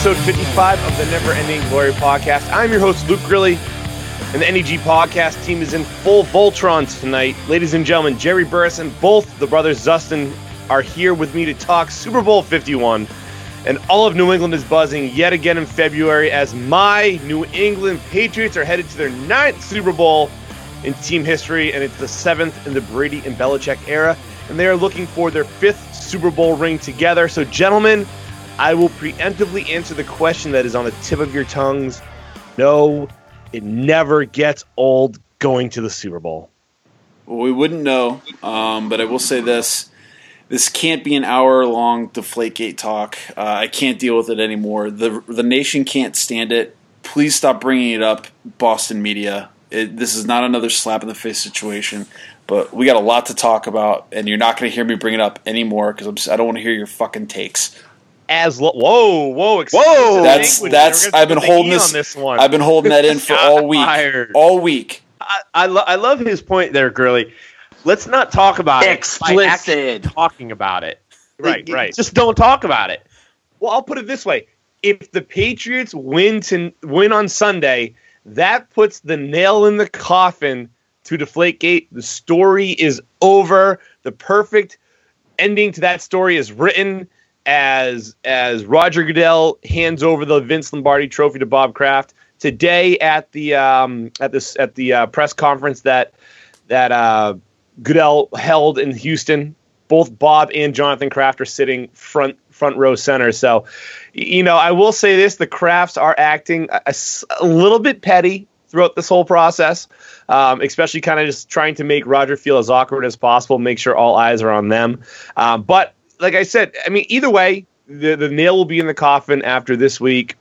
Episode 55 of the Never Ending Glory podcast. I'm your host, Luke Grilly, and the NEG podcast team is in full Voltron tonight. Ladies and gentlemen, Jerry Burris and both the brothers Zustin are here with me to talk Super Bowl 51. And all of New England is buzzing yet again in February as my New England Patriots are headed to their ninth Super Bowl in team history, and it's the seventh in the Brady and Belichick era. And they are looking for their fifth Super Bowl ring together. So, gentlemen, I will preemptively answer the question that is on the tip of your tongues. No, it never gets old going to the Super Bowl. Well, we wouldn't know, um, but I will say this: this can't be an hour-long Deflategate talk. Uh, I can't deal with it anymore. the The nation can't stand it. Please stop bringing it up, Boston media. It, this is not another slap in the face situation. But we got a lot to talk about, and you're not going to hear me bring it up anymore because I don't want to hear your fucking takes as lo- whoa whoa whoa that's that's I've been holding this, this, one. I've been holding that in for all week fired. all week. I I, lo- I, love his point there, Gurley. Let's not talk about Explicit. it. Talking about it, right, right. Just don't talk about it. Well, I'll put it this way: if the Patriots win to win on Sunday, that puts the nail in the coffin to Deflategate. The story is over. The perfect ending to that story is written as as Roger Goodell hands over the Vince Lombardi Trophy to Bob Kraft today at the um, at this at the uh, press conference that that uh, Goodell held in Houston. Both Bob and Jonathan Kraft are sitting front front row center. So, you know, I will say this: the Krafts are acting a, a little bit petty throughout this whole process, um, especially kind of just trying to make Roger feel as awkward as possible, make sure all eyes are on them. Um, but like I said, I mean, either way, the the nail will be in the coffin after this week.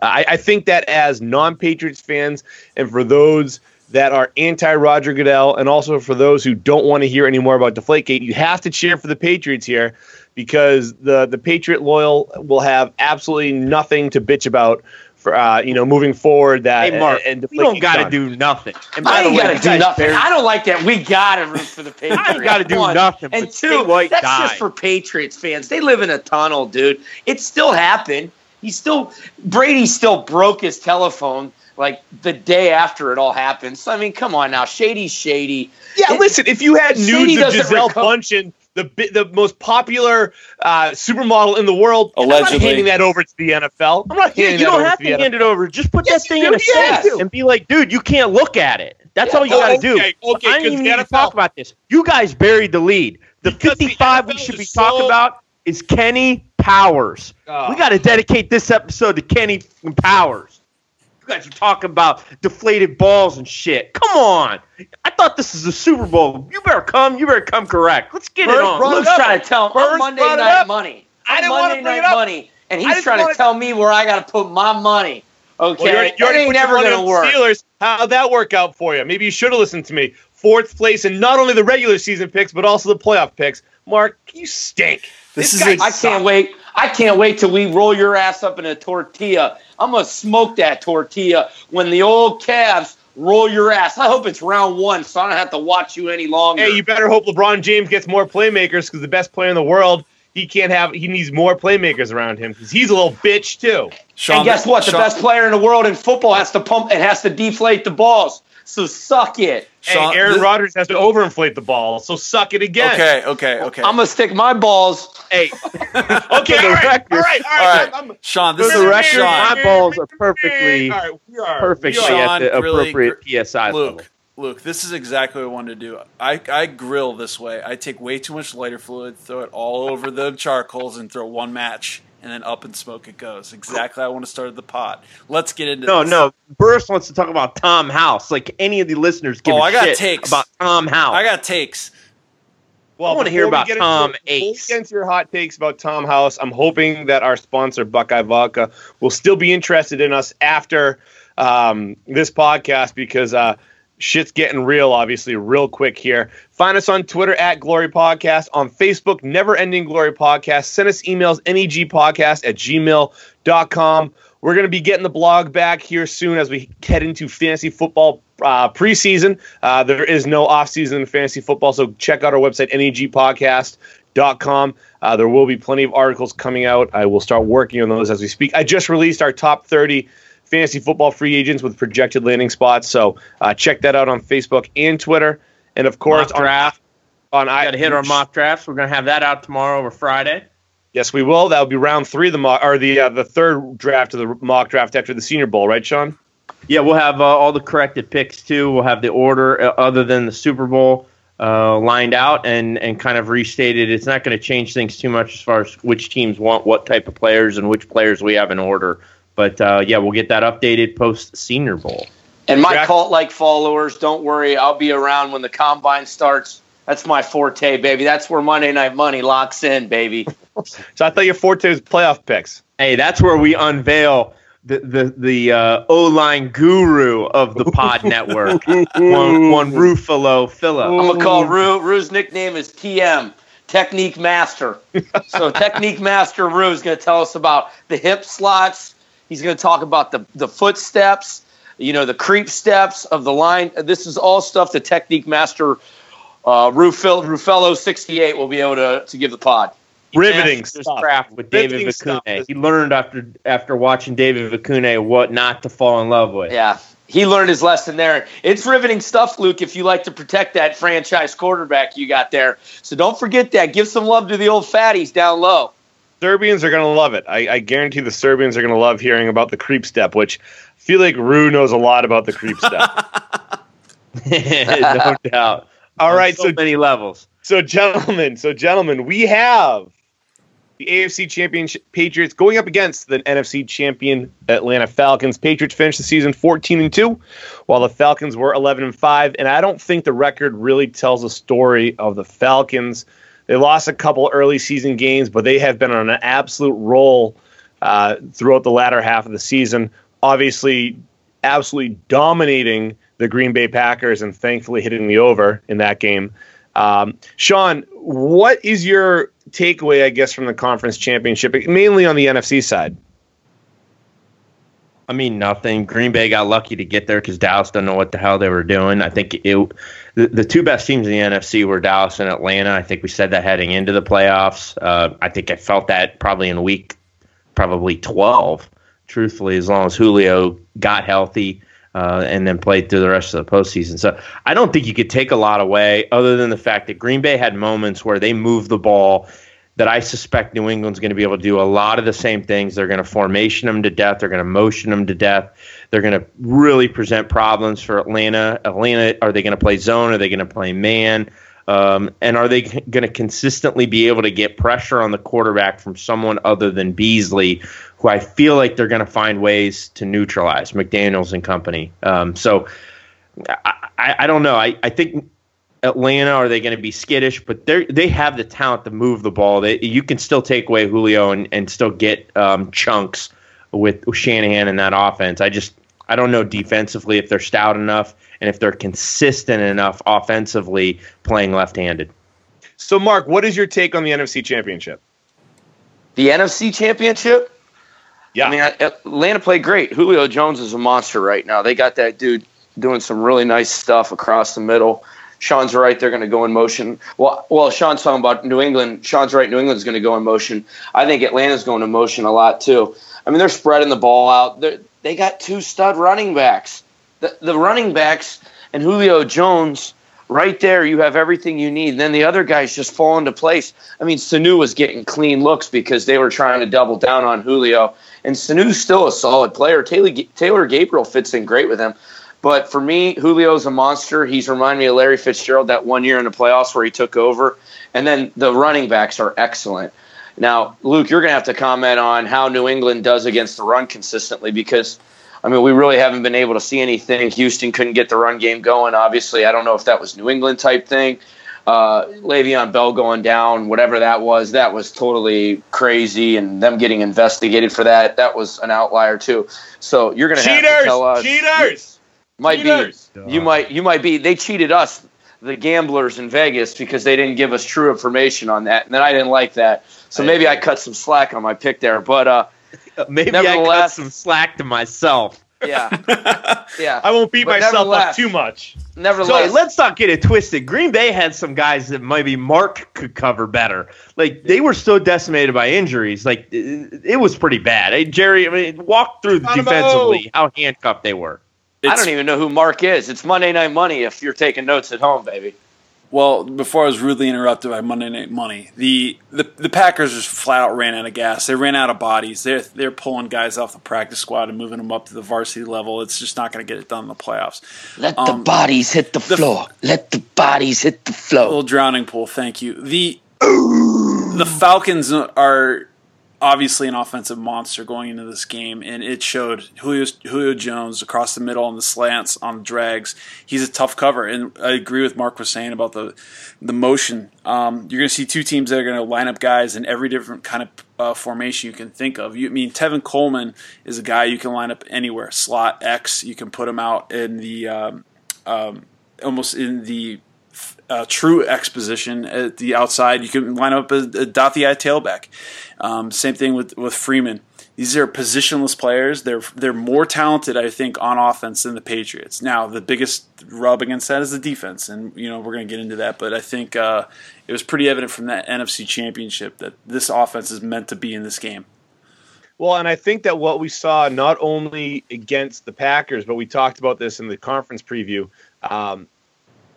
I, I think that as non Patriots fans, and for those that are anti Roger Goodell, and also for those who don't want to hear any more about Deflategate, you have to cheer for the Patriots here because the the Patriot loyal will have absolutely nothing to bitch about for uh, you know moving forward. That hey Mark, and, and we don't got to do nothing. And by I ain't got to do nothing. I don't like that. We got to root for the Patriots. I got to do One. nothing. And two, that's die. just for Patriots fans. They live in a tunnel, dude. It still happened. He still Brady still broke his telephone like the day after it all happened. So I mean, come on now, shady, shady. Yeah, it, listen, if you had news of Gisele Bündchen the the most popular uh, supermodel in the world. Allegedly, I'm not handing that over to the NFL. I'm not handing you, you don't have to hand it over. Just put yes, that thing in a safe and be like, dude, you can't look at it. That's yeah. all you got to okay, do. Okay, I don't even need to talk about this. You guys buried the lead. The because 55 the we should be so... talking about is Kenny Powers. Oh. We got to dedicate this episode to Kenny Powers. You guys are talking about deflated balls and shit. Come on. I thought this is a Super Bowl. You better come. You better come correct. Let's get Bird it on. Luke's trying to tell him Monday Night Money. I didn't Monday Night Money. And he's trying to tell me where I got to put my money. Okay, well, you're, you're that ain't never going to work. Steelers. How'd that work out for you? Maybe you should have listened to me. Fourth place in not only the regular season picks, but also the playoff picks. Mark, you stink. This, this is guy, I can't wait. I can't wait till we roll your ass up in a tortilla. I'm gonna smoke that tortilla when the old Cavs roll your ass. I hope it's round one, so I don't have to watch you any longer. Hey, you better hope LeBron James gets more playmakers because the best player in the world, he can't have. He needs more playmakers around him because he's a little bitch too. Sean, and guess what? The Sean, best player in the world in football has to pump and has to deflate the balls. So suck it. Hey, Aaron Rodgers has to overinflate the ball, so suck it again. Okay, okay, okay. I'm gonna stick my balls. Hey, okay, all right, all right, all right, all right. Sean, this is the record. Sean. My balls are perfectly, right, are, perfectly at the appropriate really, PSI Luke, level. Luke, this is exactly what I wanted to do. I, I grill this way. I take way too much lighter fluid, throw it all over the charcoals, and throw one match and then up in smoke it goes. Exactly. I want to start the pot. Let's get into no, this. no. Burris wants to talk about Tom House. Like any of the listeners give oh, a I got shit takes. about Tom House. I got takes. Well, I want to hear about Tom Ace. Get into your hot takes about Tom House. I'm hoping that our sponsor Buckeye Vodka will still be interested in us after um, this podcast because uh, shit's getting real, obviously, real quick here. Find us on Twitter at Glory Podcast, on Facebook, Never Ending Glory Podcast. Send us emails, negpodcast at gmail.com. We're going to be getting the blog back here soon as we head into fantasy football uh, preseason. Uh, there is no offseason in fantasy football, so check out our website, negpodcast com. Uh, there will be plenty of articles coming out. I will start working on those as we speak. I just released our top 30 fantasy football free agents with projected landing spots. So uh, check that out on Facebook and Twitter. And of course, mock draft. On, on I got to hit our mock drafts. We're going to have that out tomorrow or Friday. Yes, we will. That will be round three of the mock, or the uh, the third draft of the mock draft after the Senior Bowl, right, Sean? Yeah, we'll have uh, all the corrected picks too. We'll have the order uh, other than the Super Bowl uh, lined out and and kind of restated. It's not going to change things too much as far as which teams want what type of players and which players we have in order. But uh, yeah, we'll get that updated post Senior Bowl. And my cult like followers, don't worry, I'll be around when the combine starts. That's my forte, baby. That's where Monday Night Money locks in, baby. so I thought your forte was playoff picks. Hey, that's where we unveil the the the uh, O line guru of the Pod Network, one, one Ruffalo Phillip. I'm gonna call Rue. Rue's nickname is TM, Technique Master. so Technique Master Rue is gonna tell us about the hip slots. He's gonna talk about the the footsteps, you know, the creep steps of the line. This is all stuff the Technique Master uh, Ruffalo, Ruffalo 68 will be able to, to give the pod. Riveting stuff. craft with David Vicune. He learned after after watching David Vicune what not to fall in love with. Yeah, he learned his lesson there. It's riveting stuff, Luke. If you like to protect that franchise quarterback you got there, so don't forget that. Give some love to the old fatties down low. Serbians are going to love it. I, I, guarantee the Serbians are going to love hearing about the creep step, which I feel like Rue knows a lot about the creep step. no doubt. All right, so, so many levels. So, gentlemen, so gentlemen, we have the AFC Championship Patriots going up against the NFC champion Atlanta Falcons. Patriots finished the season 14 and 2, while the Falcons were 11 and 5. And I don't think the record really tells the story of the Falcons. They lost a couple early season games, but they have been on an absolute roll uh, throughout the latter half of the season. Obviously, absolutely dominating the Green Bay Packers and thankfully hitting the over in that game. Um, Sean, what is your takeaway, I guess, from the conference championship, mainly on the NFC side? I mean, nothing. Green Bay got lucky to get there because Dallas do not know what the hell they were doing. I think it, the, the two best teams in the NFC were Dallas and Atlanta. I think we said that heading into the playoffs. Uh, I think I felt that probably in week probably 12, truthfully, as long as Julio got healthy uh, and then played through the rest of the postseason. So I don't think you could take a lot away, other than the fact that Green Bay had moments where they moved the ball. That I suspect New England's going to be able to do a lot of the same things. They're going to formation them to death. They're going to motion them to death. They're going to really present problems for Atlanta. Atlanta, are they going to play zone? Are they going to play man? Um, and are they going to consistently be able to get pressure on the quarterback from someone other than Beasley, who I feel like they're going to find ways to neutralize McDaniels and company? Um, so I, I, I, don't know. I, I think Atlanta are they going to be skittish, but they they have the talent to move the ball. They, you can still take away Julio and, and still get um, chunks with Shanahan in that offense. I just I don't know defensively if they're stout enough and if they're consistent enough offensively playing left-handed. So, Mark, what is your take on the NFC Championship? The NFC Championship? Yeah. I mean, Atlanta played great. Julio Jones is a monster right now. They got that dude doing some really nice stuff across the middle. Sean's right; they're going to go in motion. Well, well, Sean's talking about New England. Sean's right; New England's going to go in motion. I think Atlanta's going in motion a lot too. I mean, they're spreading the ball out. They're, they got two stud running backs. The, the running backs and Julio Jones, right there, you have everything you need. And then the other guys just fall into place. I mean, Sanu was getting clean looks because they were trying to double down on Julio. And Sanu's still a solid player. Taylor, Taylor Gabriel fits in great with him. But for me, Julio's a monster. He's reminded me of Larry Fitzgerald that one year in the playoffs where he took over. And then the running backs are excellent. Now, Luke, you're going to have to comment on how New England does against the run consistently because, I mean, we really haven't been able to see anything. Houston couldn't get the run game going. Obviously, I don't know if that was New England type thing. Uh, Le'Veon Bell going down, whatever that was, that was totally crazy, and them getting investigated for that, that was an outlier too. So you're going to have to tell us. Cheaters, might cheaters. be. You might. You might be. They cheated us, the gamblers in Vegas, because they didn't give us true information on that, and then I didn't like that. So maybe I cut some slack on my pick there, but uh, maybe I cut some slack to myself. Yeah, yeah. I won't beat but myself up too much. Nevertheless, so let's not get it twisted. Green Bay had some guys that maybe Mark could cover better. Like they were so decimated by injuries. Like it, it was pretty bad. Hey, Jerry, I mean, walk through defensively how handcuffed they were. It's, I don't even know who Mark is. It's Monday Night Money if you're taking notes at home, baby. Well, before I was rudely interrupted by Monday Night Money, the, the, the Packers just flat out ran out of gas. They ran out of bodies. They're they're pulling guys off the practice squad and moving them up to the varsity level. It's just not going to get it done in the playoffs. Let um, the bodies hit the, the floor. Let the bodies hit the floor. Little drowning pool. Thank you. The the Falcons are obviously an offensive monster going into this game, and it showed Julio, Julio Jones across the middle on the slants, on drags. He's a tough cover, and I agree with Mark was saying about the the motion. Um, you're going to see two teams that are going to line up guys in every different kind of uh, formation you can think of. You I mean Tevin Coleman is a guy you can line up anywhere, slot X. You can put him out in the um, um, almost in the uh, true exposition at the outside. You can line up a, a dot the eye tailback. Um, same thing with with Freeman. These are positionless players. They're they're more talented, I think, on offense than the Patriots. Now, the biggest rub against that is the defense, and you know we're going to get into that. But I think uh, it was pretty evident from that NFC Championship that this offense is meant to be in this game. Well, and I think that what we saw not only against the Packers, but we talked about this in the conference preview. Um,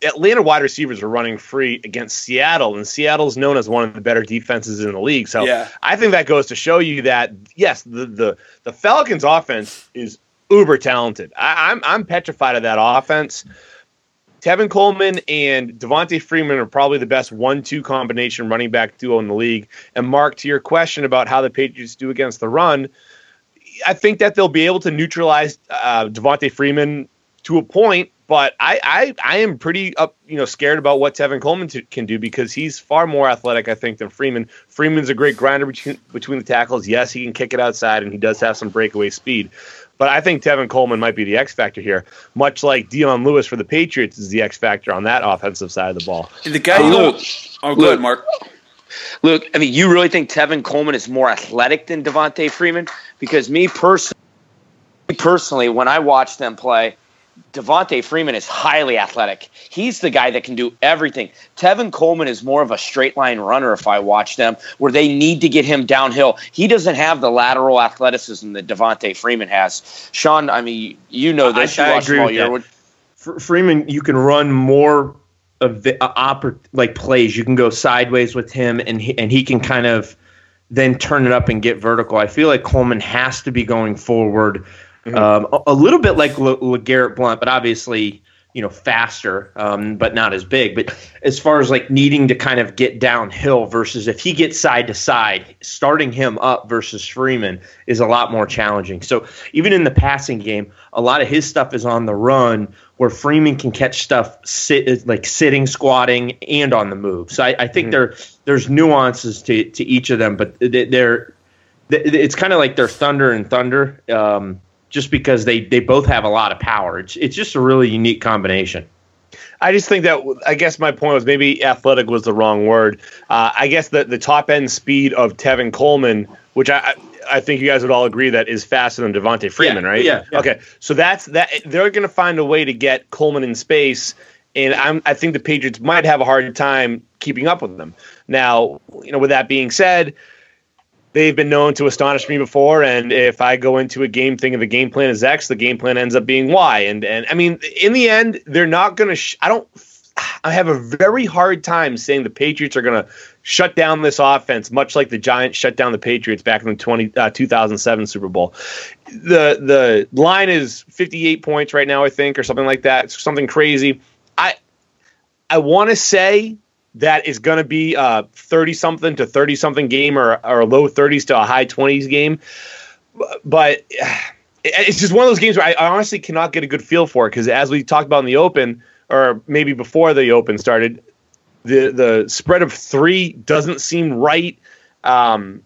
Atlanta wide receivers are running free against Seattle, and Seattle's known as one of the better defenses in the league. So yeah. I think that goes to show you that yes, the the, the Falcons' offense is uber talented. I, I'm I'm petrified of that offense. Tevin Coleman and Devonta Freeman are probably the best one-two combination running back duo in the league. And Mark, to your question about how the Patriots do against the run, I think that they'll be able to neutralize uh, Devonta Freeman to a point but I, I, I am pretty up, you know, scared about what Tevin Coleman t- can do because he's far more athletic, I think, than Freeman. Freeman's a great grinder between, between the tackles. Yes, he can kick it outside, and he does have some breakaway speed. But I think Tevin Coleman might be the X factor here, much like Dion Lewis for the Patriots is the X factor on that offensive side of the ball. The guy, uh, you know, oh, good, ahead, Mark. Look, I mean, you really think Tevin Coleman is more athletic than Devonta Freeman? Because me personally, personally, when I watch them play Devonta Freeman is highly athletic. He's the guy that can do everything. Tevin Coleman is more of a straight line runner if I watch them, where they need to get him downhill. He doesn't have the lateral athleticism that Devonta Freeman has. Sean, I mean, you know this. I, I agree all year. Freeman, you can run more of the uh, oppor- like plays. You can go sideways with him, and he, and he can kind of then turn it up and get vertical. I feel like Coleman has to be going forward Mm-hmm. Um, a, a, little bit like Le- LeGarrette Blount, but obviously you know faster, um, but not as big. But as far as like needing to kind of get downhill versus if he gets side to side, starting him up versus Freeman is a lot more challenging. So even in the passing game, a lot of his stuff is on the run where Freeman can catch stuff sit like sitting, squatting, and on the move. So I, I think mm-hmm. there there's nuances to, to each of them, but they're it's kind of like they're thunder and thunder. Um, just because they they both have a lot of power. It's it's just a really unique combination. I just think that I guess my point was maybe athletic was the wrong word. Uh, I guess the the top end speed of Tevin Coleman, which I I think you guys would all agree that is faster than Devonta Freeman, yeah, right? Yeah, yeah. Okay, so that's that. They're going to find a way to get Coleman in space, and I'm I think the Patriots might have a hard time keeping up with them. Now, you know, with that being said they've been known to astonish me before. And if I go into a game thinking the game plan is X, the game plan ends up being Y. And and I mean, in the end, they're not going to. Sh- I don't. I have a very hard time saying the Patriots are going to shut down this offense, much like the Giants shut down the Patriots back in the 20, uh, 2007 Super Bowl. The the line is 58 points right now, I think, or something like that. It's something crazy. I I want to say that is going to be a 30 something to 30 something game or, or a low 30s to a high 20s game. But it's just one of those games where I honestly cannot get a good feel for it because as we talked about in the open, or maybe before the open started, the the spread of three doesn't seem right. Um,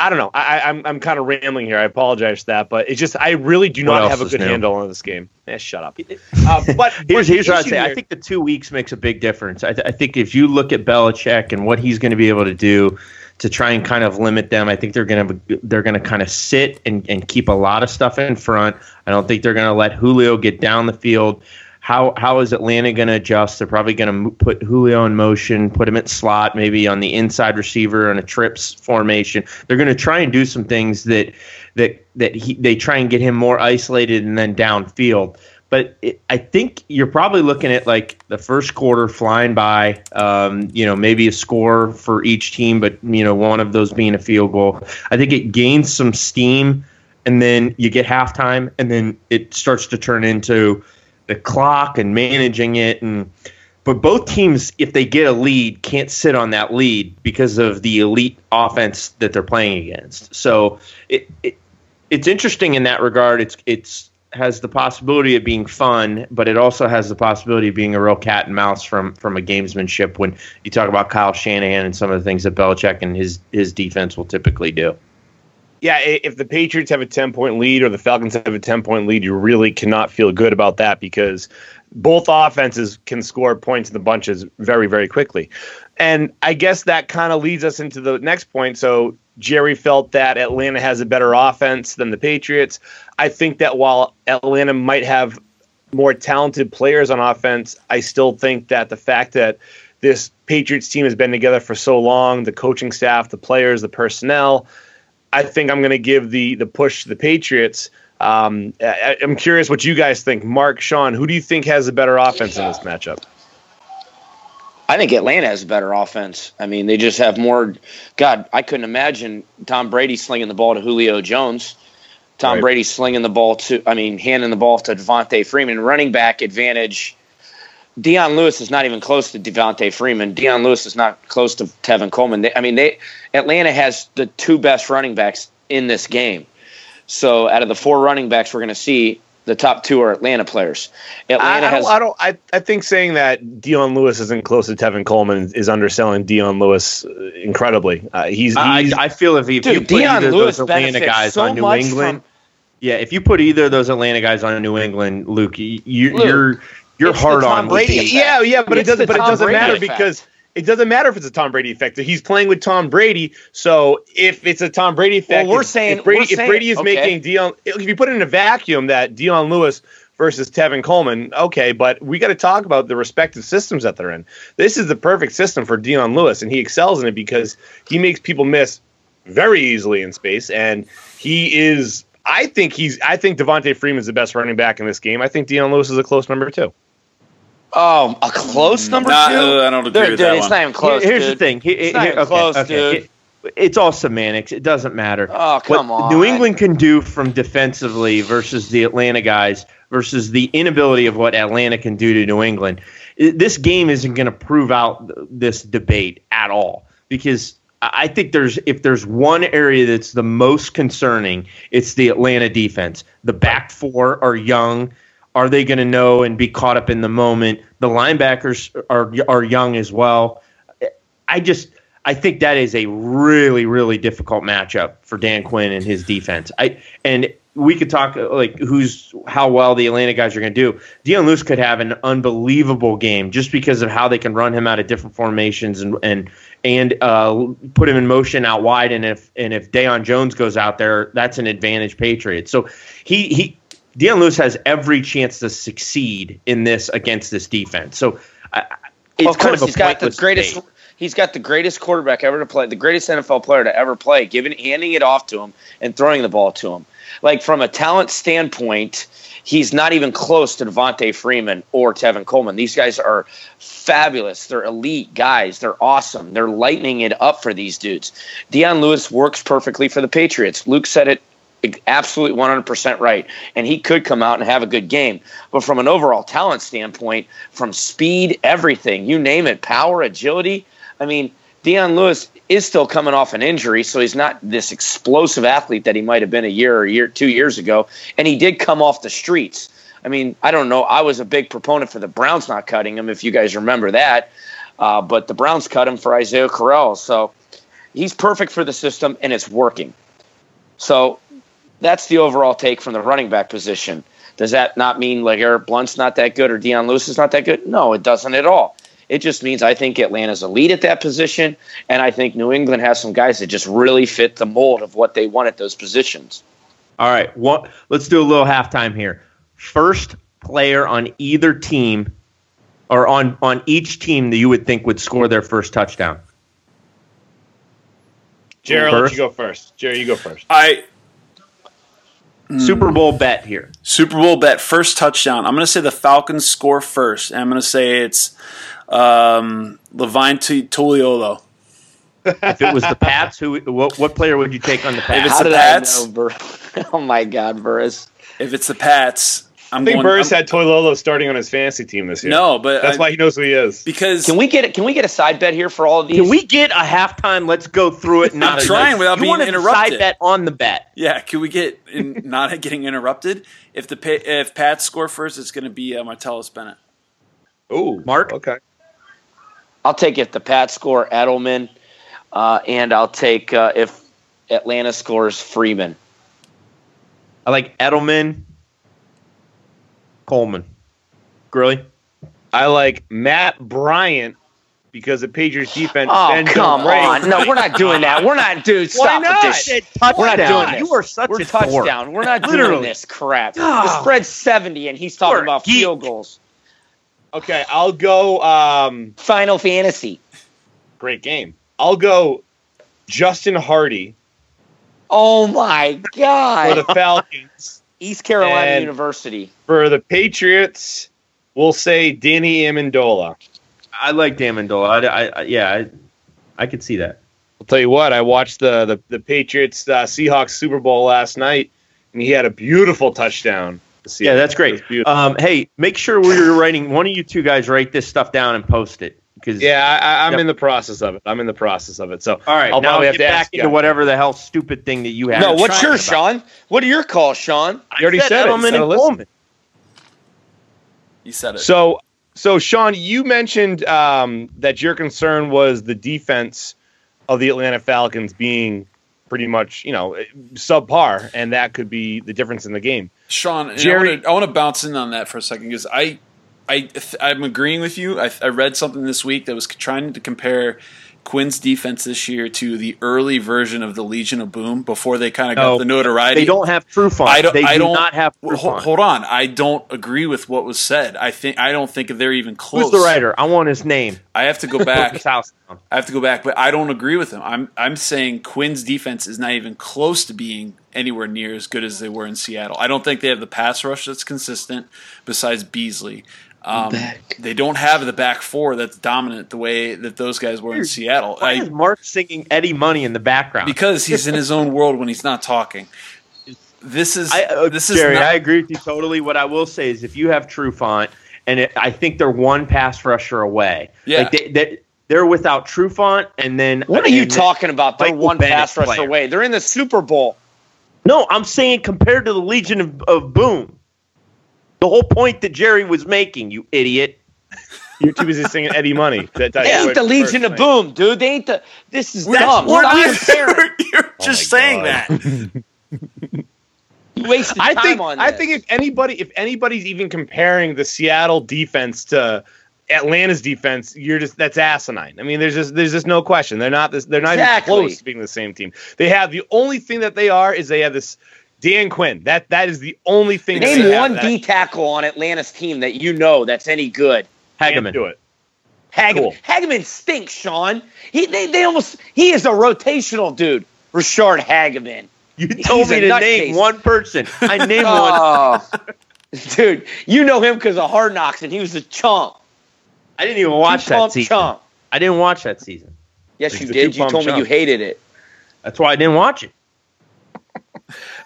I don't know. I, am I'm, I'm kind of rambling here. I apologize for that, but it's just I really do not have a good new? handle on this game. Eh, shut up. Uh, but here's here's what I'd say. Here, I think the two weeks makes a big difference. I, th- I think if you look at Belichick and what he's going to be able to do to try and kind of limit them, I think they're going to they're going to kind of sit and, and keep a lot of stuff in front. I don't think they're going to let Julio get down the field how how is Atlanta going to adjust? They're probably going to put Julio in motion, put him at slot, maybe on the inside receiver on a trips formation. They're going to try and do some things that that that he, they try and get him more isolated and then downfield. But it, I think you're probably looking at like the first quarter flying by. Um, you know, maybe a score for each team, but you know, one of those being a field goal. I think it gains some steam, and then you get halftime, and then it starts to turn into the clock and managing it and but both teams if they get a lead can't sit on that lead because of the elite offense that they're playing against. So it, it it's interesting in that regard. It's it's has the possibility of being fun but it also has the possibility of being a real cat and mouse from from a gamesmanship when you talk about Kyle Shanahan and some of the things that Belichick and his his defense will typically do yeah, if the Patriots have a 10 point lead or the Falcons have a 10 point lead, you really cannot feel good about that because both offenses can score points in the bunches very, very quickly. And I guess that kind of leads us into the next point. So Jerry felt that Atlanta has a better offense than the Patriots. I think that while Atlanta might have more talented players on offense, I still think that the fact that this Patriots team has been together for so long, the coaching staff, the players, the personnel, I think I'm going to give the the push to the Patriots. Um, I, am curious what you guys think. Mark, Sean, who do you think has a better offense in this matchup? I think Atlanta has a better offense. I mean, they just have more. God, I couldn't imagine Tom Brady slinging the ball to Julio Jones. Tom right. Brady slinging the ball to, I mean, handing the ball to Devonta Freeman. Running back advantage Dion Lewis is not even close to Devonta Freeman. Dion Lewis is not close to Tevin Coleman. They, I mean, they Atlanta has the two best running backs in this game. So out of the four running backs we're going to see, the top two are Atlanta players. Atlanta I, I has. Don't, I don't. I, I think saying that Dion Lewis isn't close to Tevin Coleman is underselling Dion Lewis uh, incredibly. Uh, he's, he's I, I, feel if, if dude, you put Dion either Lewis those Atlanta guys so on New England, from, yeah, if you put either of those Atlanta guys on New England, Luke, you, Luke, you're you're it's hard on Brady. Yeah, yeah, but it's it doesn't. But it doesn't Brady matter effect. because it doesn't matter if it's a Tom Brady effect. He's playing with Tom Brady, so if it's a Tom Brady effect, well, we're saying if Brady, saying, if Brady is okay. making Dion, if you put it in a vacuum that Dion Lewis versus Tevin Coleman, okay, but we got to talk about the respective systems that they're in. This is the perfect system for Dion Lewis, and he excels in it because he makes people miss very easily in space, and he is. I think he's. I think Devonta Freeman is the best running back in this game. I think Dion Lewis is a close number too. Oh, a close mm, number two? Uh, I don't agree dude, with that it's one. not even close. Here's dude. the thing. it's not even okay, close, okay. dude. It, it's all semantics. It doesn't matter. Oh, come what on. New England can do from defensively versus the Atlanta guys versus the inability of what Atlanta can do to New England. This game isn't going to prove out this debate at all because I think there's if there's one area that's the most concerning, it's the Atlanta defense. The back four are young. Are they going to know and be caught up in the moment? The linebackers are are young as well. I just I think that is a really really difficult matchup for Dan Quinn and his defense. I and we could talk like who's how well the Atlanta guys are going to do. Dion Lewis could have an unbelievable game just because of how they can run him out of different formations and and and uh, put him in motion out wide. And if and if Deion Jones goes out there, that's an advantage Patriots. So he he Dion Lewis has every chance to succeed in this against this defense. So uh, it's of kind of a he's got the greatest. He's got the greatest quarterback ever to play, the greatest NFL player to ever play, giving handing it off to him and throwing the ball to him. Like from a talent standpoint, he's not even close to Devonta Freeman or Tevin Coleman. These guys are fabulous. They're elite guys. They're awesome. They're lightening it up for these dudes. Dion Lewis works perfectly for the Patriots. Luke said it absolutely 100% right. And he could come out and have a good game. But from an overall talent standpoint, from speed, everything, you name it, power, agility, I mean, Dion Lewis is still coming off an injury, so he's not this explosive athlete that he might have been a year or year, two years ago. And he did come off the streets. I mean, I don't know. I was a big proponent for the Browns not cutting him, if you guys remember that. Uh, but the Browns cut him for Isaiah Crowell. So he's perfect for the system, and it's working. So that's the overall take from the running back position. Does that not mean like Eric Blount's not that good or Dion Lewis is not that good? No, it doesn't at all. It just means I think Atlanta's elite at that position, and I think New England has some guys that just really fit the mold of what they want at those positions. All right, let's do a little halftime here. First player on either team or on, on each team that you would think would score their first touchdown? Jerry, let you go first. Jerry, you go first. I Super Bowl bet here. Super Bowl bet first touchdown. I'm going to say the Falcons score first, and I'm going to say it's um, Levine Toilolo. if it was the Pats, who what, what player would you take on the Pats? If it's How the did Pats, I know, Bur- oh my God, Burris. if it's the Pats, I'm I think going. Burris I'm- had Toilolo starting on his fantasy team this year. no, but that's I- why he knows who he is. because Can we get can we get a side bet here for all of these? Can we get a halftime? Let's go through it. Not I'm trying without you being interrupted. Side bet on the bet. yeah, can we get in, not getting interrupted? If the if Pats score first, it's going to be uh, Martellus Bennett. Ooh, Mark? Okay. I'll take if the Pats score Edelman, uh, and I'll take uh, if Atlanta scores Freeman. I like Edelman, Coleman, Gurley. I like Matt Bryant because the Patriots defense. Oh been come great. on! No, we're not doing that. We're not, dude. Why Stop not? with this. Said We're not doing this. You are such We're a dork. touchdown. We're not doing this crap. Oh. The spread's seventy, and he's talking You're about geek. field goals. Okay, I'll go. Um, Final Fantasy. great game. I'll go. Justin Hardy Oh my god! for the Falcons. East Carolina And- University. for the Patriots, we'll say Danny Amendola. I like Damendola. I, I, I, yeah, I, I could see that. I'll tell you what. I watched the the, the Patriots uh, Seahawks Super Bowl last night, and he had a beautiful touchdown. The Yeah, that's great. Um, hey, make sure when you're writing, one of you two guys write this stuff down and post it. Because yeah, I, I'm Yep. in the process of it. I'm in the process of it. So all right, I'll now probably have to back ask into you. whatever the hell stupid thing that you have. No, what's trying yours, Sean? What are your calls, Sean? I You already said it. Edelman Instead and. Coleman. You said it. So, so Sean, you mentioned um, that your concern was the defense of the Atlanta Falcons being pretty much, you know, subpar, and that could be the difference in the game. Sean, Jerry- I want to bounce in on that for a second because I, I, I'm agreeing with you. I, I read something this week that was trying to compare Quinn's defense this year to the early version of the Legion of Boom before they kind of got No, the notoriety. They don't have true fun. I don't. they I do don't, not have Well, true ho- fun. hold on. I don't agree with what was said. I think I don't think they're even close. Who's the writer? I want his name. I have to go back. house. I have to go back, but I don't agree with him. I'm I'm saying Quinn's defense is not even close to being anywhere near as good as they were in Seattle. I don't think they have the pass rush that's consistent. Besides Beasley, um, they don't have the back four that's dominant the way that those guys were in Seattle. Why I, is Mark singing Eddie Money in the background? because he's in his own world when he's not talking. This is I, uh, this is Jerry, not, I agree with you totally. What I will say is, if you have Trufant, and it, I think they're one pass rusher away. Yeah. like they, they, they're without Trufant, and then What are you talking about? They're Michael one Bennett pass rusher player. away. They're in the Super Bowl. No, I'm saying compared to the Legion of, of Boom. The whole point that Jerry was making, you idiot. You're too busy singing Eddie Money. That, They ain't the Legion of Boom, dude. They ain't the. This is That's dumb. what Stop I'm comparing. You're oh just my saying God. that. You wasted I time think on I think if anybody if anybody's even comparing the Seattle defense to Atlanta's defense, you're just that's asinine. I mean, there's just there's just no question. They're not this. They're not Exactly. even close to being the same team. They have the only thing that they are is they have this Dan Quinn. That that is the only thing. Name they one D tackle on Atlanta's team that you know that's any good. can't Hageman. do it. Hageman. Cool. Hageman stinks, Sean. He they, they almost he is a rotational dude. Rashard Hageman. You He's told me to nutcase. name one person. I named oh. one. Oh, dude, you know him because of Hard Knocks, and he was a chump. I didn't even watch that Two-pump season. chump. I didn't watch that season. Yes, you did. You two-pump told me you hated it. That's why I didn't watch it.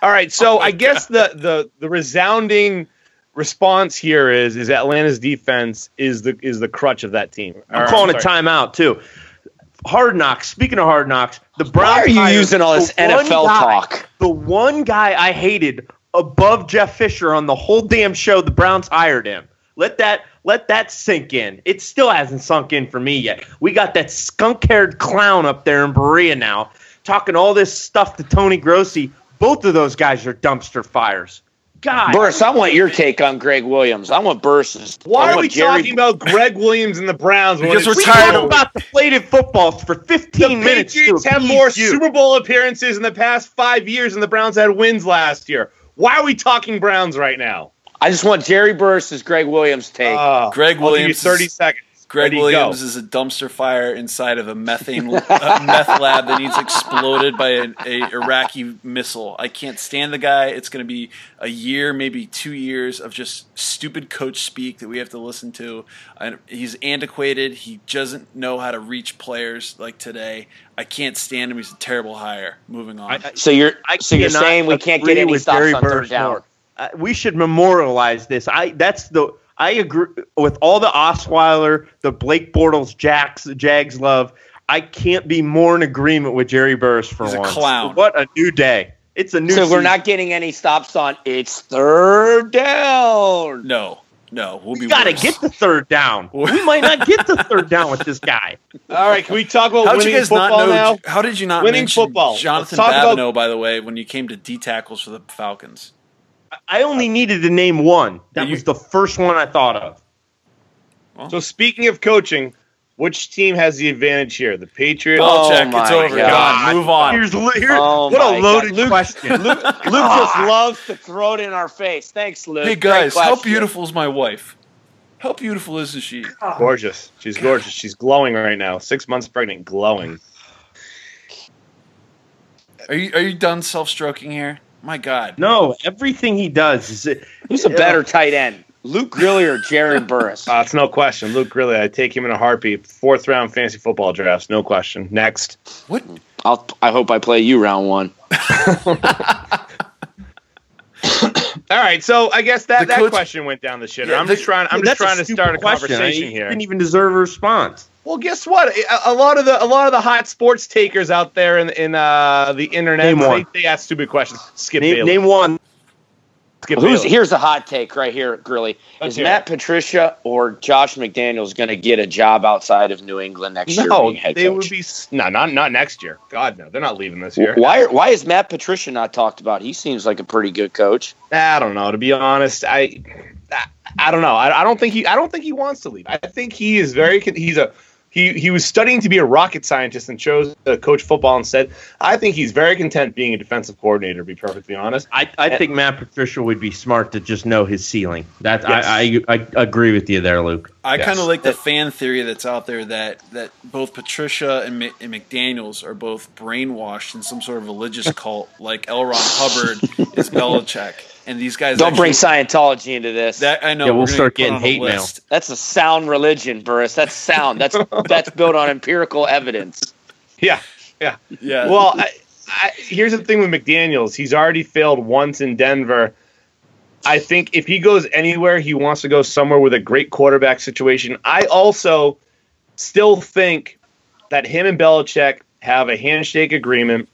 All right, so oh I guess the the the resounding response here is is Atlanta's defense is the is the crutch of that team. I'm Or, calling a timeout too. Hard knocks. Speaking of hard knocks, the Browns. Why are you using all this NFL guy- talk? The one guy I hated above Jeff Fisher on the whole damn show. The Browns hired him. Let that let that sink in. It still hasn't sunk in for me yet. We got that skunk-haired clown up there in Berea now, talking all this stuff to Tony Grossi. Both of those guys are dumpster fires. God, Burris, I want your take on Gregg Williams. I want Burris's. I Why are we Jerry- talking about Gregg Williams and the Browns? when Because we're we tired talked of- about deflated footballs for 15 the minutes. to Patriots have appease more you. Super Bowl appearances in the past five years, and the Browns had wins last year. Why are we talking Browns right now? I just want Jerry Burris's Gregg Williams take. Uh, Gregg I'll give you Williams. thirty seconds. Gregg Ready, Williams go. is a dumpster fire inside of a methane uh, meth lab that needs exploded by an a Iraqi missile. I can't stand the guy. It's going to be a year, maybe two years of just stupid coach speak that we have to listen to. And he's antiquated. He doesn't know how to reach players like today. I can't stand him. He's a terrible hire. Moving on. I- I- so you're so you're saying we can't get any with stops Jerry on third down. Uh, we should memorialize this. I that's the I agree with all the Osweiler, the Blake Bortles, Jacks, the Jags love. I can't be more in agreement with Jerry Burris for He's a once. clown. What a new day! It's a new. So we're not getting any stops on it's third down. no, no, we'll be. We got to get the third down. we might not get the third down with this guy. All right, can we talk about How did winning you guys not football know? now? How did you not Winning mention football. Jonathan Let's talk about- Babineaux, by the way, when you came to D tackles for the Falcons? I only needed to name one. That You- was the first one I thought of. So speaking of coaching, which team has the advantage here? The Patriots. Oh Belichick, it's my over. God. Gone. Move on. Here's, here's Oh what a loaded God. Luke- question. Luke, Luke just loves to throw it in our face. Thanks, Luke. Hey guys, how beautiful is my wife? How beautiful isn't she? Gorgeous. She's gorgeous. She's glowing right now. Six months pregnant, glowing. Are you are you done self stroking here? My God. No, everything he does is Who's a better tight end, Luke Grilly or Jared Burris? Uh, it's no question. Luke Grilly, I take him in a heartbeat. Fourth round fantasy football drafts, no question. Next. What? I'll, I hope I play you round one. All right, so I guess that, The that coach- question went down the shitter. Yeah, I'm just trying. I'm just trying to start a question. conversation I, here. Didn't even deserve a response. Well, guess what? A, a lot of the a lot of the hot sports takers out there in in uh, the internet they, one. they ask stupid questions. Skip Name, Bailey. name one. Skip Who's Bailey. here's a hot take right here, Grilly. Let's Is hear Matt Patricia or Josh McDaniels going to get a job outside of New England next year? No, they coach? would be no, not not next year. God no, they're not leaving this year. Why? Why is Matt Patricia not talked about? He seems like a pretty good coach. I don't know. To be honest, I I, I don't know. I, I don't think he I don't think he wants to leave. I think he is very he's a he he was studying to be a rocket scientist and chose to coach football instead. I think he's very content being a defensive coordinator. To be perfectly honest. I, I think Matt Patricia would be smart to just know his ceiling. That Yes. I, I I agree with you there, Luke. I Yes. kind of like the fan theory that's out there that that both Patricia and, Mi- and McDaniels are both brainwashed in some sort of religious cult, like L. Ron Hubbard is Belichick, and these guys Don't bring Scientology into this. that. I know Yeah, we'll start getting hate mail. list. That's a sound religion, Burris. That's sound. That's that's built on empirical evidence. Yeah. Yeah. Yeah. Well, I, I, here's the thing with McDaniels. He's already failed once in Denver. I think if he goes anywhere, he wants to go somewhere with a great quarterback situation. I also still think that him and Belichick have a handshake agreement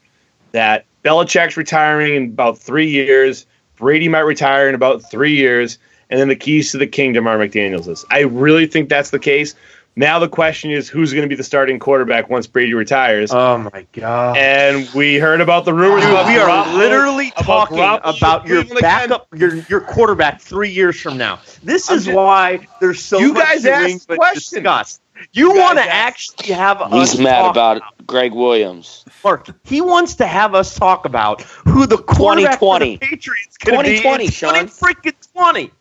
that Belichick's retiring in about three years. Brady might retire in about three years, and then the keys to the kingdom are McDaniels'. I really think that's the case. Now the question is, who's going to be the starting quarterback once Brady retires? Oh my god. and we heard about the rumors. Dude, about we are Garoppolo- literally talking Garoppolo about your backup, your your quarterback three years from now. This is just- why there's so You much guys New asked questions. discussed. You, You want to guys asked- actually have He's mad talk about Greg Williams. Mark, he wants to have us talk about who the quarterback for 2020. the Patriots going to be 2020, in Sean. 20 freaking 20.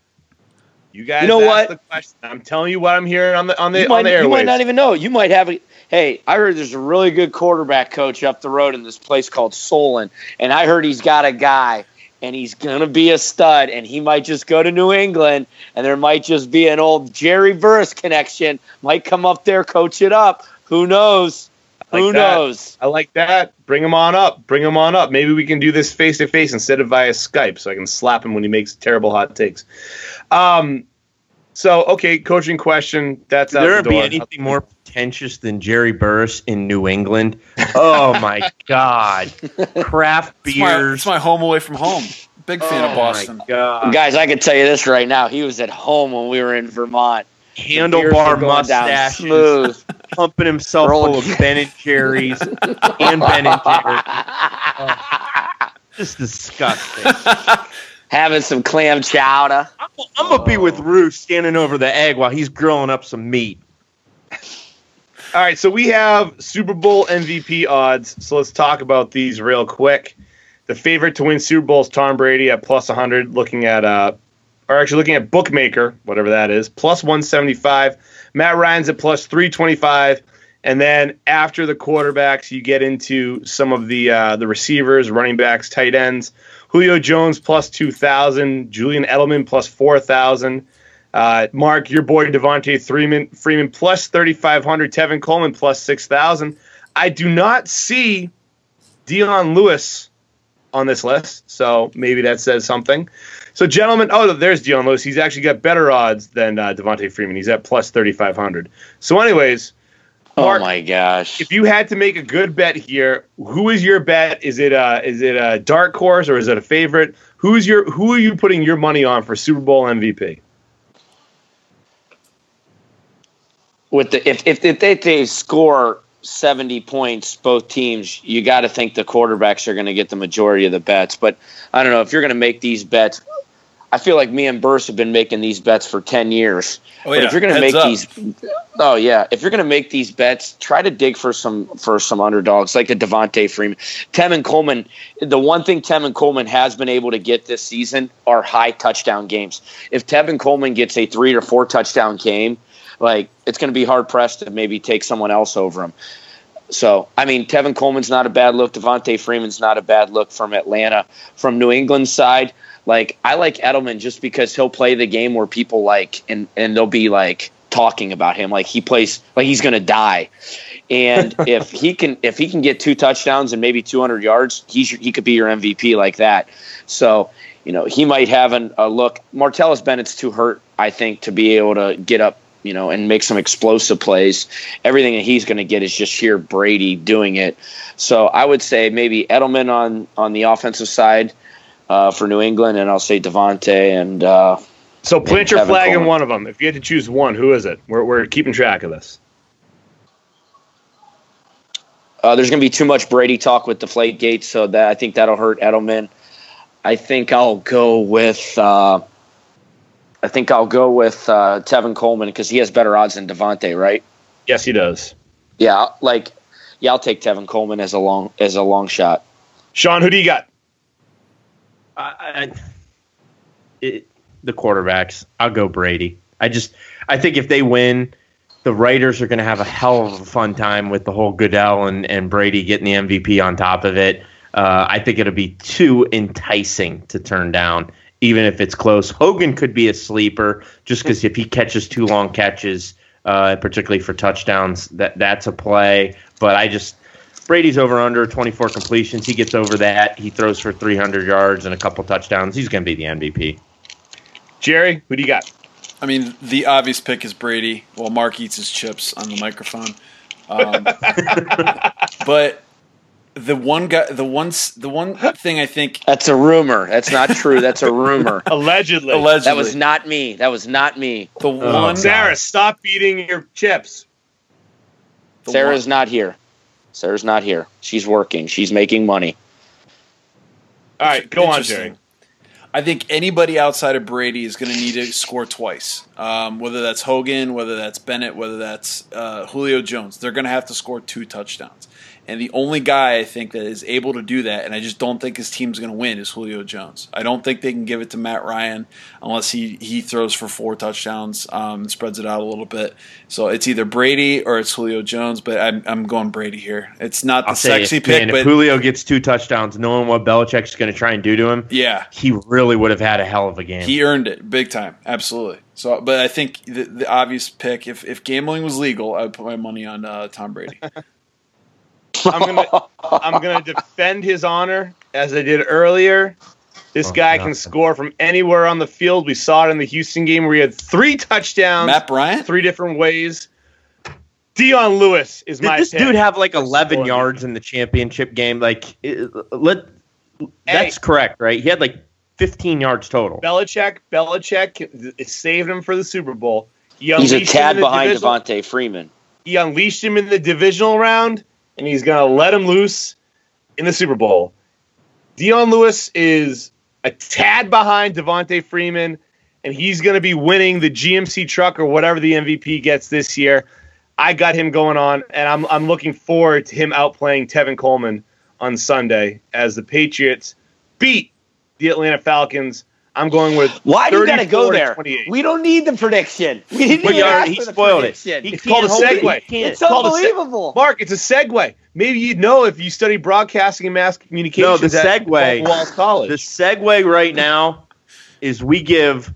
You guys, You know what? The question. I'm telling you what I'm hearing on the on the You on might, the you might not even know. You might have a. Hey, I heard there's a really good quarterback coach up the road in this place called Solon, and I heard he's got a guy, and he's gonna be a stud, and he might just go to New England, and there might just be an old Jerry Burris connection. Might come up there, coach it up. Who knows? Like Who that. knows? I like that. Bring him on up. Bring him on up. Maybe we can do this face to face instead of via Skype, so I can slap him when he makes terrible hot takes. Um. So okay, coaching question. That's out Could there the be anything more pretentious than Jerry Burris in New England? Oh my God! Craft it's, my, beers. it's my home away from home. Big fan oh of Boston. God. Guys, I can tell you this right now. He was at home when we were in Vermont. The beers were Handlebar going down mustache, smooth. pumping himself full of Ben and Jerry's and Ben and Jerry's. Just disgusting. Having some clam chowder. I'm, I'm gonna be with Rue standing over the egg while he's grilling up some meat. All right, so we have Super Bowl MVP odds. So let's talk about these real quick. The favorite to win Super Bowl is Tom Brady at plus 100, looking at uh, or actually looking at Bookmaker, whatever that is, plus 175. Matt Ryan's at plus 325. And then after the quarterbacks, you get into some of the uh, the receivers, running backs, tight ends. Julio Jones plus 2,000. Julian Edelman plus 4,000. Uh, Mark, your boy Devonta Freeman, Freeman plus 3,500. Tevin Coleman plus 6,000. I do not see Dion Lewis on this list, so maybe that says something. So, gentlemen, oh, there's Dion Lewis. He's actually got better odds than uh, Devonta Freeman. He's at plus 3,500. So, anyways, oh Mark, oh my gosh! If you had to make a good bet here, who is your bet? Is it a is it a dark horse or is it a favorite? Who's your who are you putting your money on for Super Bowl MVP? With the if if, if they, they score 70 points, both teams, you got to think the quarterbacks are going to get the majority of the bets. But I don't know if you're going to make these bets. I feel like me and Burse have been making these bets for 10 years. Oh, yeah. But if you're going to make up. these, oh yeah, if you're going to make these bets, try to dig for some for some underdogs like a Devonta Freeman, Tevin Coleman. The one thing Tevin Coleman has been able to get this season are high touchdown games. If Tevin Coleman gets a three or four touchdown game, like it's going to be hard pressed to maybe take someone else over him. So, I mean, Tevin Coleman's not a bad look. Devonta Freeman's not a bad look from Atlanta. From New England's side, like I like Edelman just because he'll play the game where people like and and they'll be like talking about him like he plays like he's going to die. And if he can if he can get two touchdowns and maybe 200 yards, he's he could be your MVP like that. So, you know, he might have an, a look. Martellus Bennett's too hurt, I think, to be able to get up you know, and make some explosive plays. Everything that he's going to get is just sheer Brady doing it. So I would say maybe Edelman on on the offensive side uh, for New England, and I'll say Devonta and. Uh, so plant your flag in one of them. If you had to choose one, who is it? We're we're keeping track of this. Uh, there's going to be too much Brady talk with the Deflate Gate, so that I think that'll hurt Edelman. I think I'll go with. Uh, I think I'll go with uh, Tevin Coleman because he has better odds than Devonta, right? Yes, he does. Yeah, like yeah, I'll take Tevin Coleman as a long as a long shot. Sean, who do you got? I, it, the quarterbacks. I'll go Brady. I just I think if they win, the writers are going to have a hell of a fun time with the whole Goodell and, and Brady getting the MVP on top of it. Uh, I think it'll be too enticing to turn down even if it's close. Hogan could be a sleeper just because if he catches two long catches, uh, particularly for touchdowns, that that's a play. But I just Brady's over under 24 completions. He gets over that. He throws for 300 yards and a couple touchdowns. He's going to be the MVP. Jerry, who do you got? I mean, the obvious pick is Brady. While Mark eats his chips on the microphone. Um, but the one guy, the one, the one thing I think that's a rumor. That's not true. That's a rumor. Allegedly. Allegedly. That was not me. That was not me. The oh, one. Sarah, stop eating your chips. The Sarah's one. not here. Sarah's not here. She's working. She's making money. All right, go on, Jerry. I think anybody outside of Brady is going to need to score twice. Um, whether that's Hogan, whether that's Bennett, whether that's uh, Julio Jones, they're going to have to score two touchdowns. And the only guy I think that is able to do that, and I just don't think his team's going to win, is Julio Jones. I don't think they can give it to Matt Ryan unless he, he throws for four touchdowns um, and spreads it out a little bit. So it's either Brady or it's Julio Jones, but I'm, I'm going Brady here. It's not the I'll sexy pick, man, but if Julio gets two touchdowns, knowing what Belichick's going to try and do to him, yeah, he really would have had a hell of a game. He earned it big time, absolutely. So, but I think the, the obvious pick, if, if gambling was legal, I would put my money on uh, Tom Brady. I'm gonna I'm gonna defend his honor as I did earlier. This oh, guy nothing. can score from anywhere on the field. We saw it in the Houston game where he had three touchdowns. Matt Bryant, three different ways. Dion Lewis is Did my. This dude have like 11 yards in the championship game. Like, let that's hey, correct, right? He had like 15 yards total. Belichick, Belichick saved him for the Super Bowl. He He's a tad behind Devonta Freeman. He unleashed him in the divisional round and he's going to let him loose in the Super Bowl. Dion Lewis is a tad behind Devonta Freeman, and he's going to be winning the GMC truck or whatever the MVP gets this year. I got him going on, and I'm, I'm looking forward to him outplaying Tevin Coleman on Sunday as the Patriots beat the Atlanta Falcons I'm going with. Why do you gotta go there? We don't need the prediction. We didn't even ask he spoiled it. He it's called a segue. It's, it's unbelievable. Se- Mark, it's a segue. Maybe you'd know if you study broadcasting and mass communication. No, the segue. Walls College. The segue right now is we give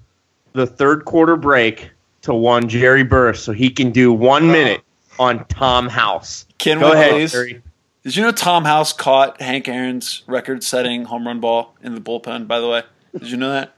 the third quarter break to one Jerry Burris so he can do one uh, minute on Tom House. Can Go we ahead, please? Jerry. Did you know Tom House caught Hank Aaron's record-setting home run ball in the bullpen? By the way, did you know that?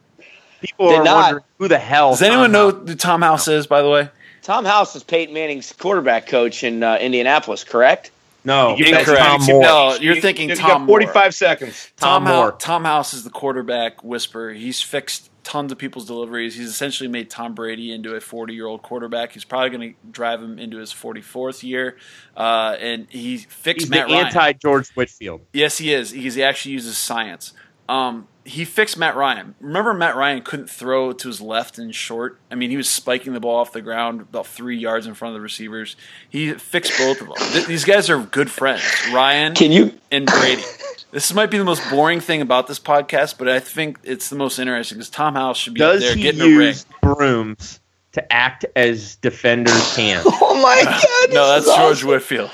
People Did are not. wondering who the hell. Does anyone know who Tom House is? By the way, Tom House is Peyton Manning's quarterback coach in uh, Indianapolis, correct? No, incorrect. Tom Moore. No, you're thinking you, Tom. You 45 Moore. seconds. Tom, Tom Moore. Tom House is the quarterback whisperer. He's fixed tons of people's deliveries. He's essentially made Tom Brady into a 40 year old quarterback. He's probably going to drive him into his 44th year. Uh, and he fixed He's Matt the anti George Whitfield. Yes, he is. He actually uses science. Um, he fixed Matt Ryan. Remember, Matt Ryan couldn't throw to his left and short. I mean, he was spiking the ball off the ground about three yards in front of the receivers. He fixed both of them. Th- these guys are good friends, Ryan. Can you and Brady? This might be the most boring thing about this podcast, but I think it's the most interesting because Tom House should be Does there getting a ring. brooms to act as defenders can? oh my god! no, that's George awesome. Whitfield.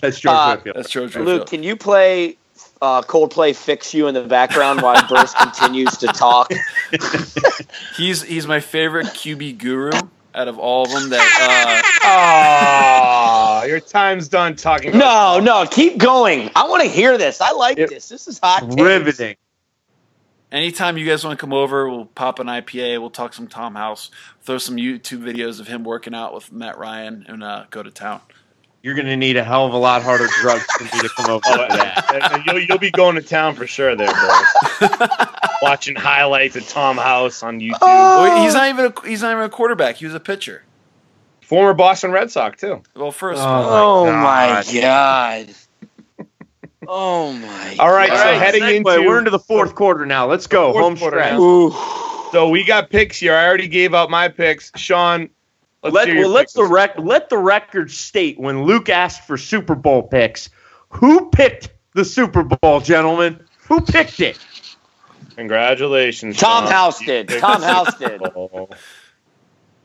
That's George uh, Whitfield. That's George Whitfield. Luke, can you play uh, Coldplay "Fix You" in the background while Burris continues to talk? he's he's my favorite QB guru out of all of them. That uh, oh, your time's done talking. no, no, keep going. I want to hear this. I like it, this. This is hot. Riveting. Takes. Anytime you guys want to come over, we'll pop an IPA. We'll talk some Tom House. Throw some YouTube videos of him working out with Matt Ryan and uh, go to town you're going to need a hell of a lot harder drugs for me to come over oh, to that. you'll, you'll be going to town for sure there, boys. Watching highlights of Tom House on YouTube. Oh. he's not even a, he's not even a quarterback. He was a pitcher. Former Boston Red Sox too. Well, first. Oh, oh my god. Oh my! All right, so heading into we're into the fourth quarter now. Let's go home stretch. So we got picks here. I already gave out my picks. Sean, Let's let, well, let the rec- let the record state when Luke asked for Super Bowl picks, who picked the Super Bowl, gentlemen? Who picked it? Congratulations. Tom Sean. House did. Tom House did.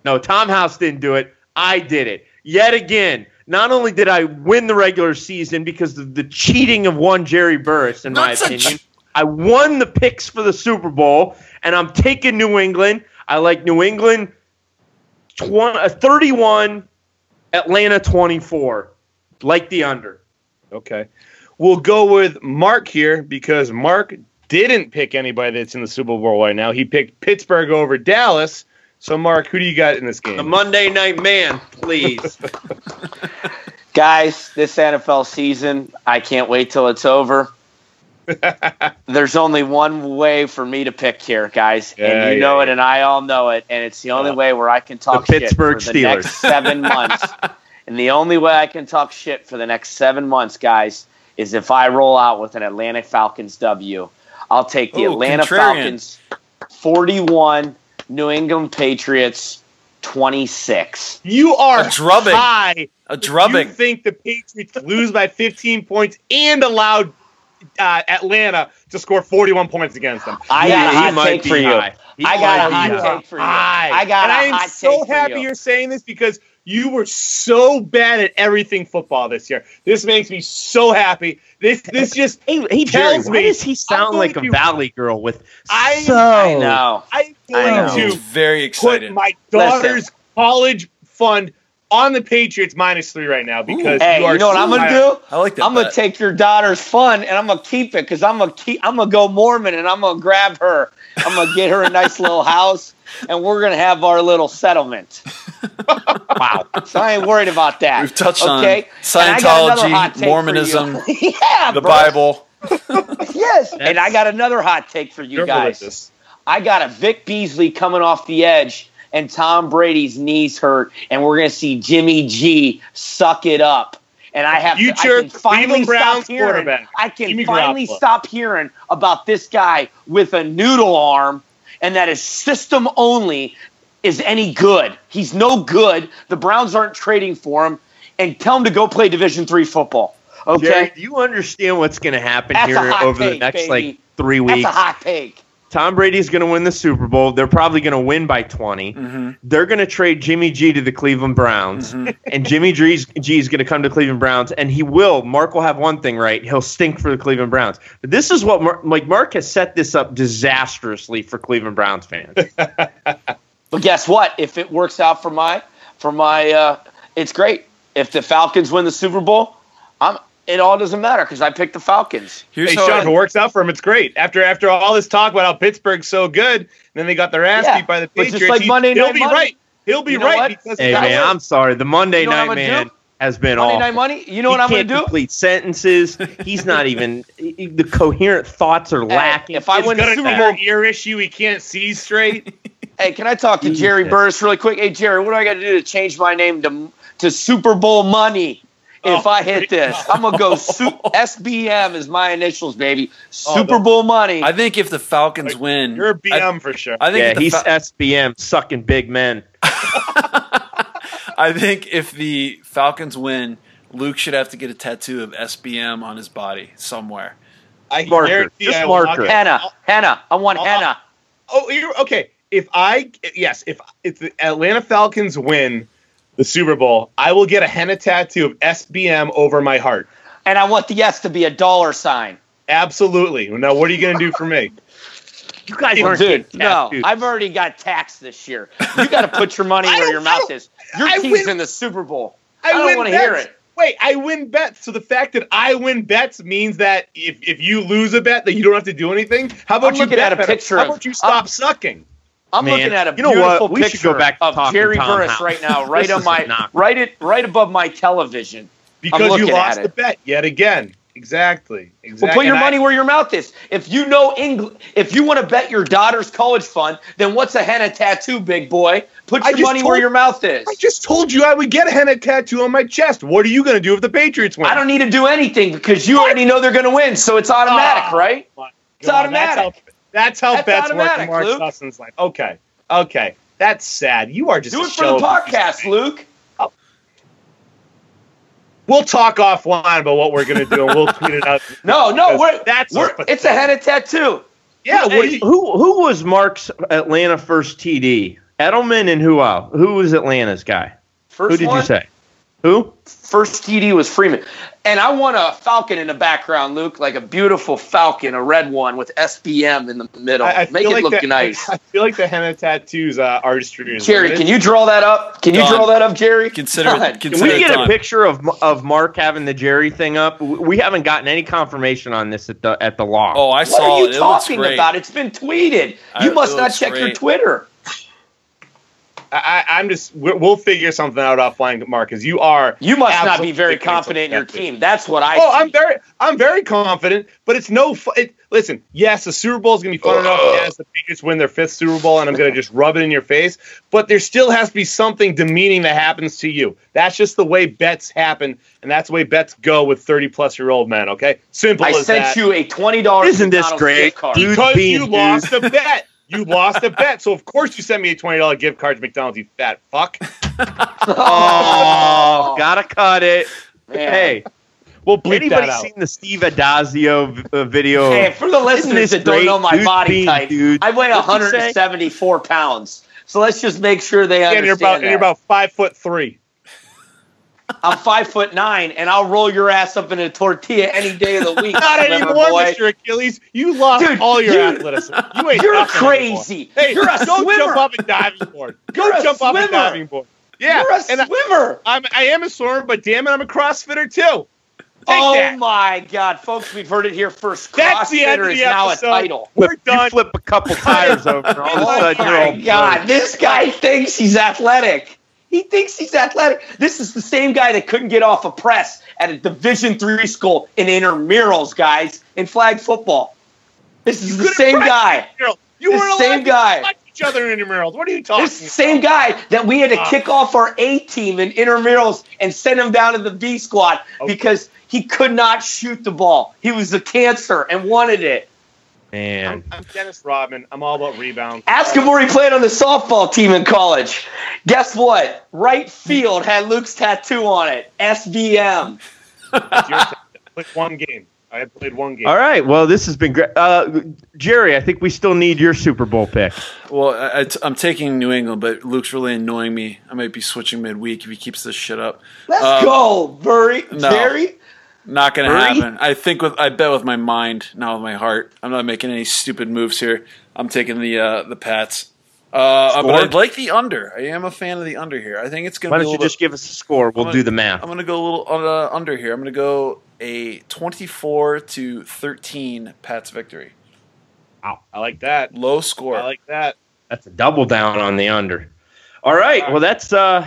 No, Tom House didn't do it. I did it. Yet again, not only did I win the regular season because of the cheating of one Jerry Burris, in my opinion, ch- I won the picks for the Super Bowl, and I'm taking New England. I like New England 20, uh, 31, Atlanta 24. Like the under. Okay. We'll go with Mark here because Mark didn't pick anybody that's in the Super Bowl right now. He picked Pittsburgh over Dallas. So, Mark, who do you got in this game? The Monday Night Man, please. Guys, this NFL season, I can't wait till it's over. There's only one way for me to pick here, guys, yeah, and you yeah, know yeah. it, and I all know it, and it's the only way where I can talk the Pittsburgh for the Steelers. next seven months. and the only way I can talk shit for the next seven months, guys, is if I roll out with an Atlanta Falcons W. I'll take the Ooh, Atlanta contrarian. Falcons 41, New England Patriots 26. You are a drubbing. high. A drubbing. You think the Patriots lose by 15 points and allowed uh, Atlanta to score 41 points against them. I got a hot take for you. I got a hot take for you. I got and I am so happy you. are saying this because you were so bad at everything football this year. This makes me so happy. This this just hey, hey Jerry, why me, does he sound like a Valley girl with I, so I know. I'm going I know. to very excited. put my daughter's Listen. college fund on the Patriots minus three right now because Ooh, hey, you, you know what I'm gonna do? I like that. I'm gonna take your daughter's fun and I'm gonna keep it because I'm gonna keep. I'm gonna go Mormon and I'm gonna grab her. I'm gonna get her a nice little house and we're gonna have our little settlement. wow! So I ain't worried about that. We've touched okay? on Scientology, Mormonism, yeah, the bro. Bible. yes, and I got another hot take for you guys. I got a Vic Beasley coming off the edge and Tom Brady's knees hurt, and we're going to see Jimmy G suck it up. And I have Future to, I can finally stop hearing. I can Jimmy finally Garoppolo. stop hearing about this guy with a noodle arm, and that his system only is any good. He's no good. The Browns aren't trading for him, and tell him to go play Division three football. Okay. Jerry, do you understand what's going to happen That's here over take, the next baby. like three weeks? That's a hot take. Tom Brady's going to win the Super Bowl. They're probably going to win by 20. Mm-hmm. They're going to trade Jimmy G to the Cleveland Browns. Mm-hmm. and Jimmy G's, G is going to come to Cleveland Browns. And he will. Mark will have one thing right. He'll stink for the Cleveland Browns. But this is what, Mark, like, Mark has set this up disastrously for Cleveland Browns fans. but guess what? If it works out for my, for my, uh, it's great. If the Falcons win the Super Bowl, I'm it all doesn't matter because I picked the Falcons. Here's hey, Sean, if it works out for him, it's great. After after all this talk about how Pittsburgh's so good, then they got their ass yeah, beat by the Patriots. like Monday he'll Night be Money. right. He'll be you know right. Because hey man, I'm sorry. The Monday you know Night Man do? has been on. Monday awful. Night Money. You know he what I'm going to do? Complete sentences. He's not even the coherent thoughts are lacking. if I win the Super Bowl ear issue, he can't see straight. hey, can I talk to Jerry Burris really quick? Hey Jerry, what do I got to do to change my name to to Super Bowl Money? If oh, I hit this. I'm gonna go su- SBM is my initials, baby. Oh, Super Bowl money. I think if the Falcons win, you're a BM I, for sure. I think yeah, he's Fa- SBM sucking big men. I think if the Falcons win, Luke should have to get a tattoo of SBM on his body somewhere. I marker, just marker. Henna, henna. I want uh-uh. I'll, henna. Oh, you're okay. If I yes, if if the Atlanta Falcons win the Super Bowl, I will get a henna tattoo of SBM over my heart. And I want the S to be a dollar sign. Absolutely. Now, what are you going to do for me? You guys aren't Dude, no, I've already got taxed this year. You got to put your money where your mouth is. Your I team's win, in the Super Bowl. I, I don't want to hear it. Wait, I win bets. So the fact that I win bets means that if, if you lose a bet, that you don't have to do anything. How about I'm you bet at a picture? How about you stop sucking? I'm Man, looking at a you know beautiful what? We picture should go back of Jerry Tom Burris House. right now, right on my right it right above my television. Because you lost the bet yet again. Exactly. Exactly. Well, put your and money I, where your mouth is. If you know English, if you want to bet your daughter's college fund, then what's a henna tattoo, big boy? Put your money told, where your mouth is. I just told you I would get a henna tattoo on my chest. What are you going to do if the Patriots win? I don't need to do anything because you what? already know they're going to win, so it's automatic, oh, right? It's automatic. That's how That's how bets work in Mark Sussman's life. Okay. Okay. That's sad. You are just do it for the podcast, Luke. Oh. We'll talk offline about what we're gonna do, and we'll tweet it out. no, no, we're, that's we're, it's a henna tattoo. Yeah, hey, you, who who was Mark's Atlanta first TD? Edelman and who else? Who was Atlanta's guy? First who did one? you say? Who? First TD was Freeman. And I want a falcon in the background, Luke, like a beautiful falcon, a red one with SBM in the middle. I, I Make it like look the, nice. I feel like the henna tattoos uh, artistry. Jerry, can you draw that up? Can you draw that up, Jerry? Consider it. Consider can we get a picture of of Mark having the Jerry thing up? We haven't gotten any confirmation on this at the at the law. Oh, I saw it. what are you it. talking about? It's been tweeted. You I, must not check great. your Twitter. I, am just we'll figure something out offline, Mark, because you are. You must not be very confident in your team. That's what I. Oh, see. I'm very, I'm very confident, but it's no. It, listen, yes, the Super Bowl is gonna be fun enough. Yes, the Patriots win their fifth Super Bowl, and I'm gonna just rub it in your face. But there still has to be something demeaning that happens to you. That's just the way bets happen, and that's the way bets go with 30 plus year old men. Okay, simple. I sent that. you a twenty dollars. Isn't this great? Because you lost a bet. You lost a bet, so of course you sent me a twenty dollar gift card to McDonald's. You fat fuck. oh, gotta cut it. Man. Hey, we'll bleep Anybody that out. seen the Steve Addazio uh, video? Hey, for the listeners that don't know my body being, type, dude. I weigh 174 pounds. So let's just make sure they understand. and you're about, that. and you're about five foot three. I'm five foot nine, and I'll roll your ass up in a tortilla any day of the week. Not anymore, boy. Mr. Achilles. You lost Dude, all your you, athleticism. You ain't you're crazy. Anymore. Hey, you're a go swimmer. jump up and diving board. Go you're jump up and diving board. Yeah, you're a swimmer. I, I'm, I am a swimmer, but damn it, I'm a CrossFitter too. Take oh that. my God, folks, we've heard it here first. That's the end of the is now episode. a title. We're done. You flip a couple tires over. All of a sudden, oh my God, this guy thinks he's athletic. He thinks he's athletic. This is the same guy that couldn't get off a press at a Division three school in intramurals, guys, in flag football. This is you the same guy. You were the same guy. each other in intramurals. What are you talking? This about? same guy that we had to uh, kick off our A team in intramurals and send him down to the B squad okay. because he could not shoot the ball. He was a cancer and wanted it. Man. I'm, I'm, Dennis Rodman. I'm all about rebounds. Ask him where he played on the softball team in college. Guess what? Right field had Luke's tattoo on it. SBM. Click one game. I had played one game. All right. Well, this has been great. Uh, Jerry, I think we still need your Super Bowl pick. Well, I, am taking New England, but Luke's really annoying me. I might be switching midweek if he keeps this shit up. Let's um, go, Burry. No, Jerry. Not gonna happen. I think with I bet with my mind, not with my heart. I'm not making any stupid moves here. I'm taking the uh, the Pats. Uh, but I'd like the under. I am a fan of the under here. I think it's going to. Why don't you just give us a score? We'll gonna, do the math. I'm going to go a little uh, under here. I'm going to go a 24 to 13 Pats victory. Wow, I like that. Low score. I like that. That's a double down on the under. All right. Well, that's. uh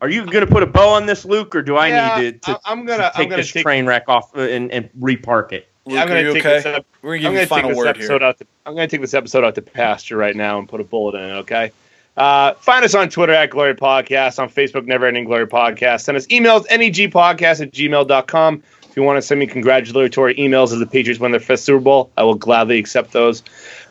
Are you going to put a bow on this, Luke, or do I yeah, need to, to? I'm going to take this take, train wreck off and, and repark it. Luke, I'm going to take okay? this. We're going to take this episode here. out. To, I'm going to take this episode out to pasture right now and put a bullet in it. Okay. Uh, find us on Twitter at Glory Podcast, on Facebook, Never Ending Glory Podcast. Send us emails, negpodcast at gmail.com. If you want to send me congratulatory emails as the Patriots win their fifth Super Bowl, I will gladly accept those.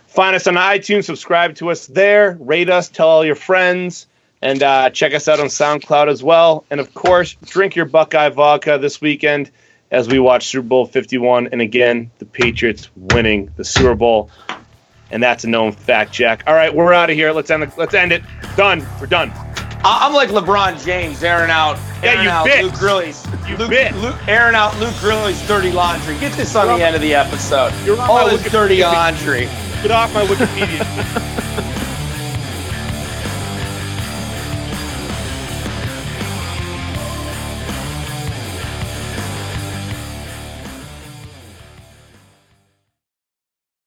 Find us on iTunes, subscribe to us there, rate us, tell all your friends, and uh, check us out on SoundCloud as well. And of course, drink your Buckeye vodka this weekend as we watch Super Bowl 51. And again, the Patriots winning the Super Bowl and that's a known fact, Jack. All right, we're out of here. Let's end. The, let's end it. Done. We're done. I'm like LeBron James, airing out, airing yeah, out bit. Luke Grilly's, you Luke, bit. Luke, airing out Luke Grilly's dirty laundry. Get this on You're the end of the episode. You're All this dirty laundry. Get off my Wikipedia.